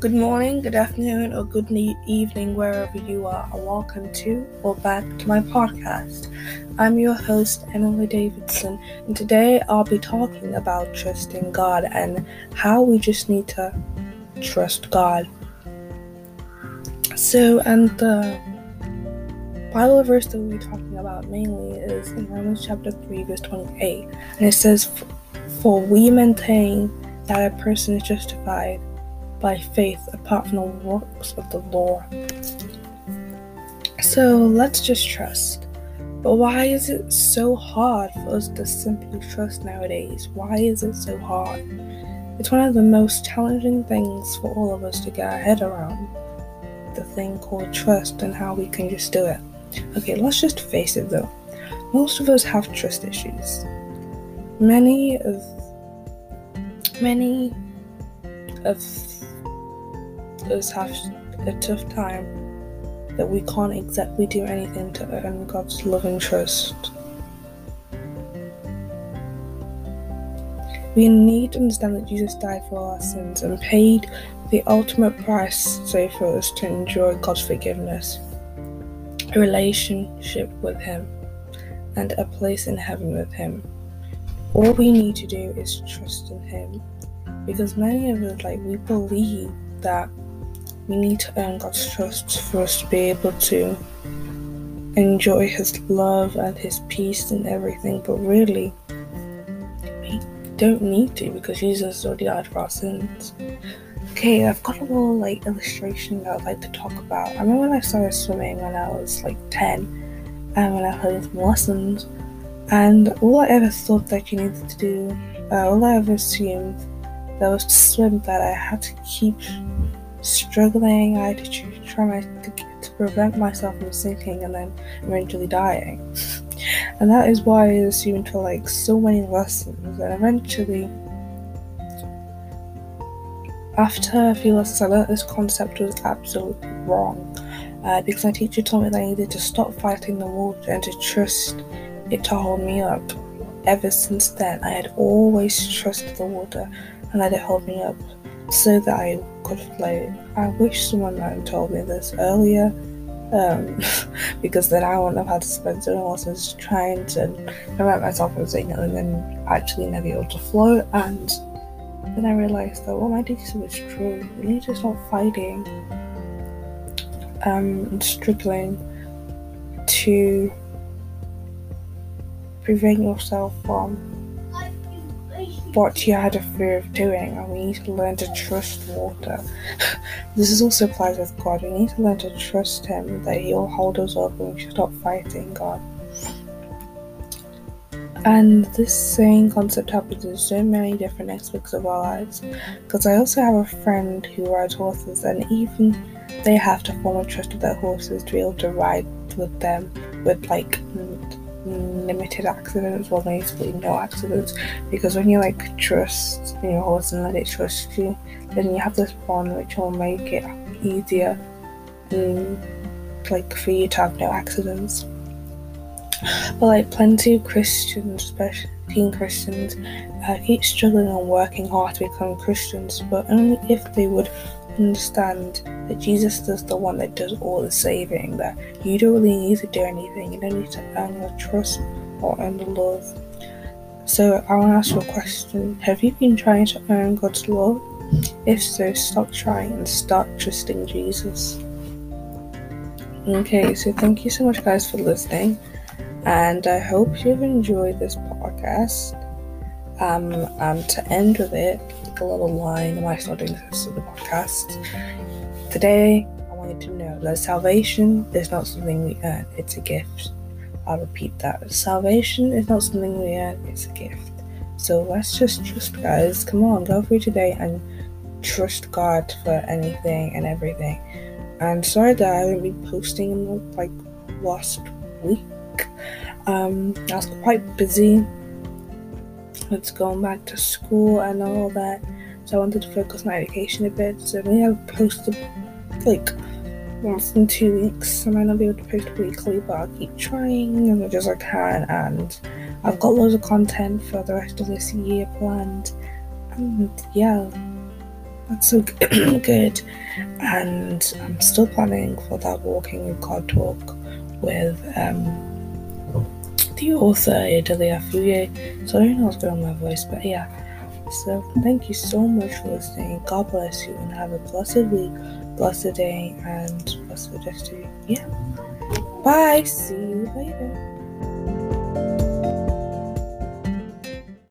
Good morning, good afternoon, or good evening, wherever you are, and welcome to or back to my podcast. I'm your host, Eniola Davidson, and today I'll be talking about trusting God and how we just need to trust God. So, and the Bible verse that we'll be talking about mainly is in Romans chapter 3, verse 28, and it says, For we maintain that a person is justified by faith apart from the works of the law. So let's just trust. But why is it so hard for us to simply trust nowadays? Why is it so hard? It's one of the most challenging things for all of us to get our head around. The thing called trust and how we can just do it. Okay, let's just face it though. Most of us have trust issues. Many of many of us have a tough time that we can't exactly do anything to earn God's loving trust. We need to understand that Jesus died for our sins and paid the ultimate price so for us to enjoy God's forgiveness, a relationship with Him, and a place in heaven with Him. All we need to do is trust in Him because many of us, like, we believe that we need to earn God's trust for us to be able to enjoy His love and His peace and everything, but really, we don't need to because Jesus already died for our sins. Okay, I've got a little like illustration that I'd like to talk about. I remember when I started swimming when I was like 10 and when I some lessons, and all I ever thought that you needed to do, uh, all I ever assumed that was to swim, that I had to keep struggling. I had to try my, to, to prevent myself from sinking and then eventually dying. and that is why I assumed for like so many lessons. And eventually, after a few lessons, I learned this concept was absolutely wrong. Uh, because my teacher told me that I needed to stop fighting the water and to trust it to hold me up. Ever since then, I had always trusted the water and let it hold me up so that I could float. I wish someone had told me this earlier, um, because then I wouldn't have had to spend so long lessons trying to prevent myself from sinking and then actually never able to float. And then I realised that what my teacher said was true. You need to stop fighting um, and struggling to prevent yourself from what you had a fear of doing, and we need to learn to trust water. this is also applies with God. We need to learn to trust Him that He'll hold us up and we should stop fighting God. And this same concept happens in so many different aspects of our lives. Because I also have a friend who rides horses, and even they have to form a trust with their horses to be able to ride with them with like limited accidents, well, basically no accidents, because when you like trust in your horse and let it trust you, then you have this bond which will make it easier, like for you to have no accidents. But like plenty of Christians, especially teen Christians, uh, keep struggling and working hard to become Christians, but only if they would understand that Jesus is the one that does all the saving, that you don't really need to do anything, you don't need to earn your trust or earn the love. So I want to ask you a question. Have you been trying to earn God's love? If so, stop trying and start trusting Jesus. Okay, so thank you so much, guys, for listening, and I hope you've enjoyed this podcast. Um, and to end with it, a little line. Still doing this to the podcast? Today, I want you to know that salvation is not something we earn, it's a gift. I'll repeat that. Salvation is not something we earn, it's a gift. So let's just trust, guys. Come on, go through today and trust God for anything and everything. And sorry that I haven't been posting in the, like last week. Um, I was quite busy it's going back to school and all that. So I wanted to focus my education a bit. So maybe I'll post like once in two weeks. I might not be able to post weekly, but I'll keep trying as much as I can. And I've got loads of content for the rest of this year planned. And yeah, That's so good. And I'm still planning for that Walking with God talk with um, the author Adelia Fuye. So I don't know what's going on my voice, but yeah. So thank you so much for listening. God bless you and have a blessed week, blessed day, and blessed rest of destiny. Yeah. Bye. See you later.